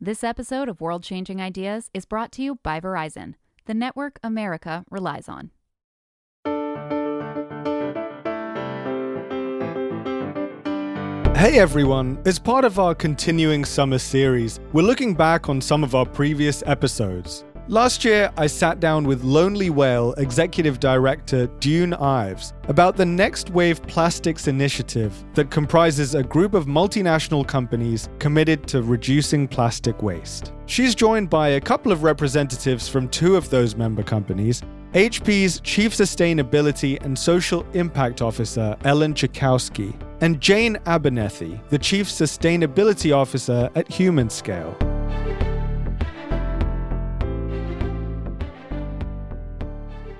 This episode of World Changing Ideas is brought to you by Verizon, the network America relies on. Hey everyone! As part of our continuing summer series, we're looking back on some of our previous episodes. Last year, I sat down with Lonely Whale Executive Director Dune Ives about the Next Wave Plastics Initiative that comprises a group of multinational companies committed to reducing plastic waste. She's joined by a couple of representatives from two of those member companies HP's Chief Sustainability and Social Impact Officer, Ellen Jackowski, and Jane Abernethy, the Chief Sustainability Officer at Humanscale.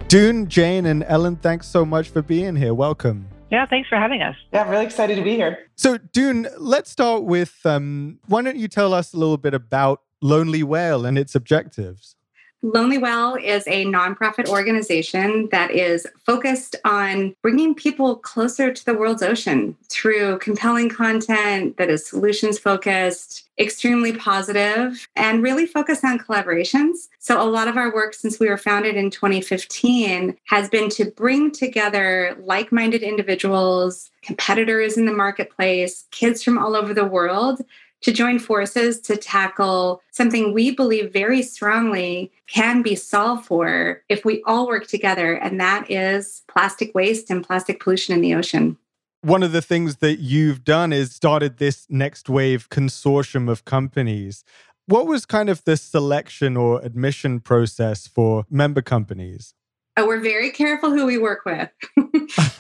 Dune, Jane, and Ellen, thanks so much for being here. Welcome. Yeah, thanks for having us. Yeah, I'm really excited to be here. So, Dune, let's start with um, why don't you tell us a little bit about Lonely Whale and its objectives? Lonely Whale is a nonprofit organization that is focused on bringing people closer to the world's ocean through compelling content that is solutions focused, extremely positive, and really focused on collaborations. So, a lot of our work since we were founded in 2015 has been to bring together like minded individuals, competitors in the marketplace, kids from all over the world to join forces to tackle something we believe very strongly can be solved for if we all work together, and that is plastic waste and plastic pollution in the ocean. One of the things that you've done is started this next wave consortium of companies. What was kind of the selection or admission process for member companies? Oh, we're very careful who we work with.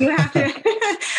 you have to.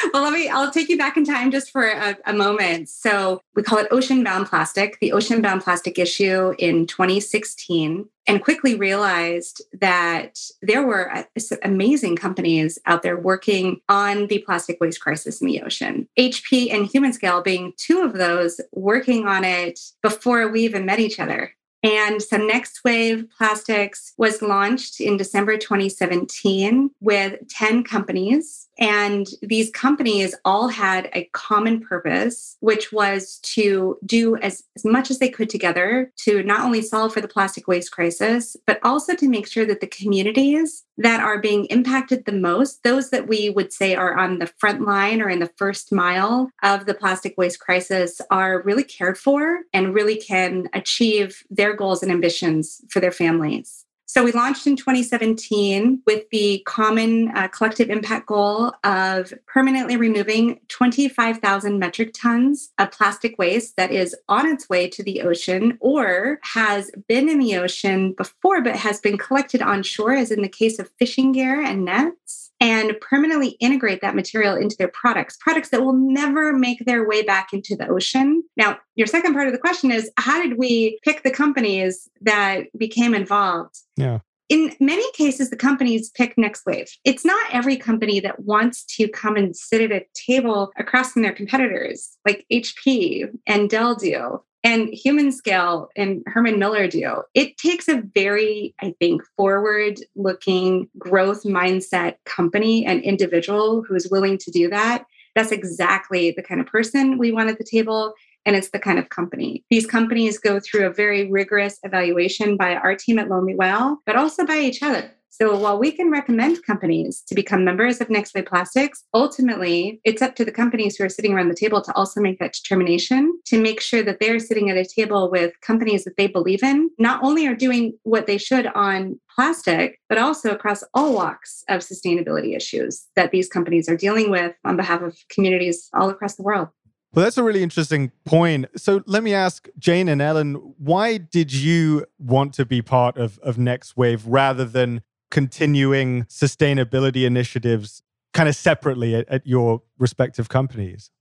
well, let me. I'll take you back in time just for a, a, moment. So we call it ocean bound plastic. The ocean bound plastic issue in 2016, and quickly realized that there were uh, amazing companies out there working on the plastic waste crisis in the ocean. HP and Human Scale being two of those working on it before we even met each other. And so Next Wave Plastics was launched in December 2017 with 10 companies and these companies all had a common purpose, which was to do as, as much as they could together to not only solve for the plastic waste crisis, but also to make sure that the communities that are being impacted the most, those that we would say are on the front line or in the first mile of the plastic waste crisis, are really cared for and really can achieve their goals and ambitions for their families. So we launched in 2017 with the common uh, collective impact goal of permanently removing 25,000 metric tons of plastic waste that is on its way to the ocean or has been in the ocean before but has been collected on shore, as in the case of fishing gear and nets and permanently integrate that material into their products, products that will never make their way back into the ocean. Now, your second part of the question is how did we pick the companies that became involved? Yeah. In many cases, the companies pick Next Wave. It's not every company that wants to come and sit at a table across from their competitors, like HP and Dell do and Humanscale and Herman Miller do. It takes a very, I think, forward looking growth mindset company and individual who is willing to do that. That's exactly the kind of person we want at the table. And it's the kind of company. These companies go through a very rigorous evaluation by our team at Lonely Whale, but also by each other. So while we can recommend companies to become members of Next Wave Plastics, ultimately it's up to the companies who are sitting around the table to also make that determination to make sure that they're sitting at a table with companies that they believe in, not only are doing what they should on plastic, but also across all walks of sustainability issues that these companies are dealing with on behalf of communities all across the world. Well, that's a really interesting point. So let me ask Jane and Ellen, why did you want to be part of, of Next Wave rather than continuing sustainability initiatives kind of separately at, at your respective companies?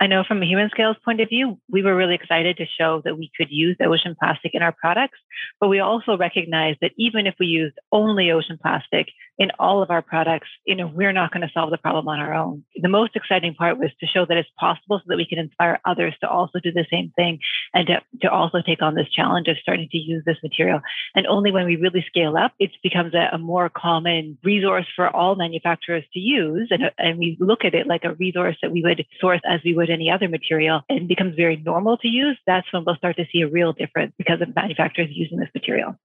I know from a Humanscale's point of view, we were really excited to show that we could use ocean plastic in our products, but we also recognize that even if we used only ocean plastic in all of our products, you know, we're not going to solve the problem on our own. The most exciting part was to show that it's possible so that we can inspire others to also do the same thing and to, to also take on this challenge of starting to use this material. And only when we really scale up, it becomes a, a more common resource for all manufacturers to use. And, and we look at it like a resource that we would source as we would any other material and becomes very normal to use, that's when we'll start to see a real difference because of manufacturers using this material.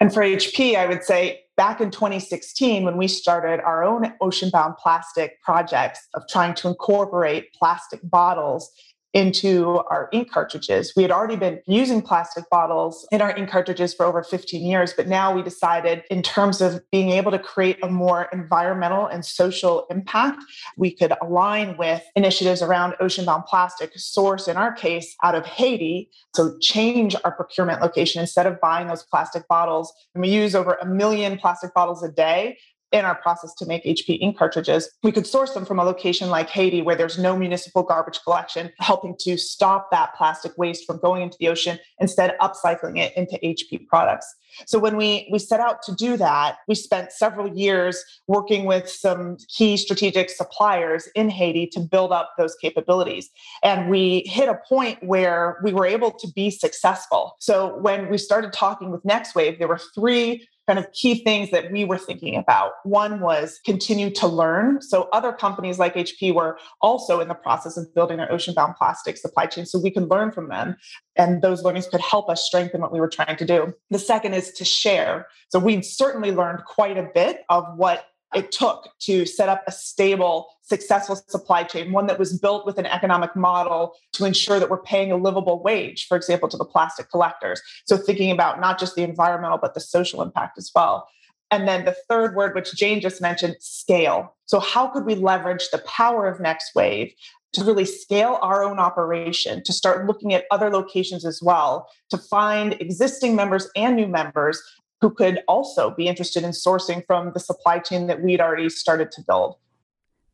And for HP, I would say back in 2016, when we started our own ocean bound plastic projects of trying to incorporate plastic bottles into our ink cartridges. We had already been using plastic bottles in our ink cartridges for over 15 years, but now we decided, in terms of being able to create a more environmental and social impact, we could align with initiatives around ocean bound plastic, source in our case out of Haiti. So change our procurement location instead of buying those plastic bottles. And we use over a million plastic bottles a day in our process to make HP ink cartridges, we could source them from a location like Haiti where there's no municipal garbage collection, helping to stop that plastic waste from going into the ocean, instead upcycling it into HP products. So when we we set out to do that, we spent several years working with some key strategic suppliers in Haiti to build up those capabilities. And we hit a point where we were able to be successful. So when we started talking with NextWave, there were three kind of key things that we were thinking about. One was continue to learn. So other companies like HP were also in the process of building their ocean bound plastic supply chain so we can learn from them. And those learnings could help us strengthen what we were trying to do. The second is to share. So we've certainly learned quite a bit of what it took to set up a stable, successful supply chain, one that was built with an economic model to ensure that we're paying a livable wage, for example, to the plastic collectors. So thinking about not just the environmental, but the social impact as well. And then the third word, which Jane just mentioned, scale. So, how could we leverage the power of Next Wave to really scale our own operation, to start looking at other locations as well, to find existing members and new members who could also be interested in sourcing from the supply chain that we'd already started to build.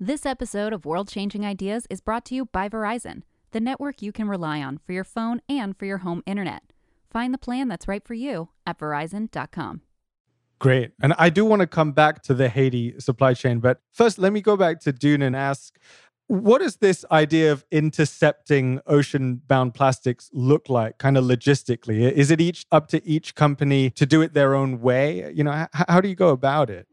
This episode of World Changing Ideas is brought to you by Verizon, the network you can rely on for your phone and for your home internet. Find the plan that's right for you at verizon.com. Great. And I do want to come back to the Haiti supply chain, but first let me go back to Dune and ask what does this idea of intercepting ocean bound plastics look like, kind of logistically? Is it each up to each company to do it their own way? You know, how, how do you go about it?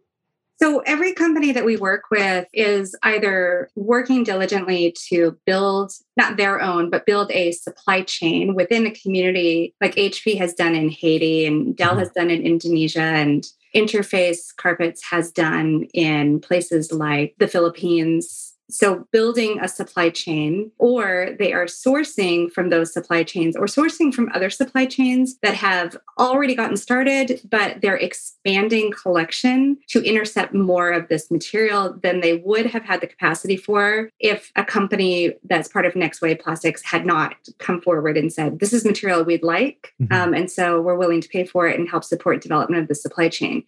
So, every company that we work with is either working diligently to build not their own, but build a supply chain within a community like HP has done in Haiti and Dell mm-hmm. has done in Indonesia and Interface Carpets has done in places like the Philippines, so, building a supply chain, or they are sourcing from those supply chains or sourcing from other supply chains that have already gotten started, but they're expanding collection to intercept more of this material than they would have had the capacity for if a company that's part of Next Wave Plastics had not come forward and said, This is material we'd like. Mm-hmm. Um, and so we're willing to pay for it and help support development of the supply chain.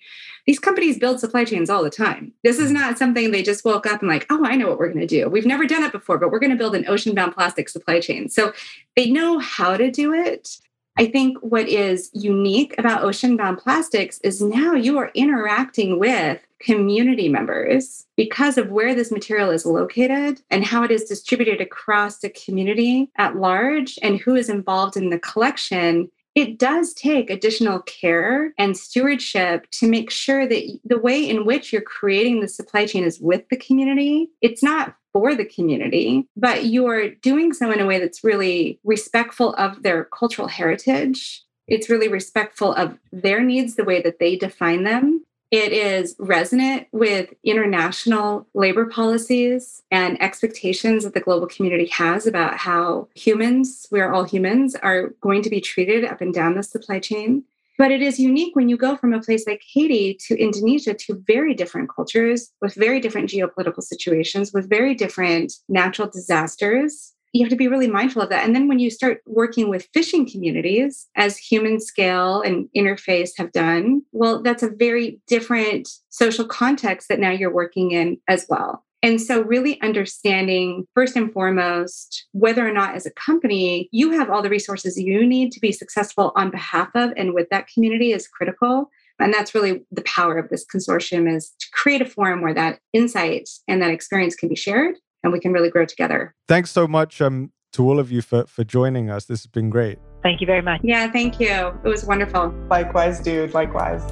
These companies build supply chains all the time. This is not something they just woke up and like, oh, I know what we're going to do. We've never done it before, but we're going to build an ocean bound plastic supply chain. So they know how to do it. I think what is unique about ocean bound plastics is now you are interacting with community members because of where this material is located and how it is distributed across the community at large and who is involved in the collection it does take additional care and stewardship to make sure that the way in which you're creating the supply chain is with the community. It's not for the community, but you're doing so in a way that's really respectful of their cultural heritage. It's really respectful of their needs, the way that they define them, it is resonant with international labor policies and expectations that the global community has about how humans, we are all humans, are going to be treated up and down the supply chain. But it is unique when you go from a place like Haiti to Indonesia to very different cultures with very different geopolitical situations, with very different natural disasters you have to be really mindful of that. And then when you start working with fishing communities, as Human Scale and Interface have done, well, that's a very different social context that now you're working in as well. And so, really understanding first and foremost whether or not, as a company, you have all the resources you need to be successful on behalf of and with that community is critical. And that's really the power of this consortium is to create a forum where that insight and that experience can be shared and we can really grow together. Thanks so much um, to all of you for, for joining us. This has been great. Thank you very much. Yeah, thank you. It was wonderful. Likewise, dude. Likewise.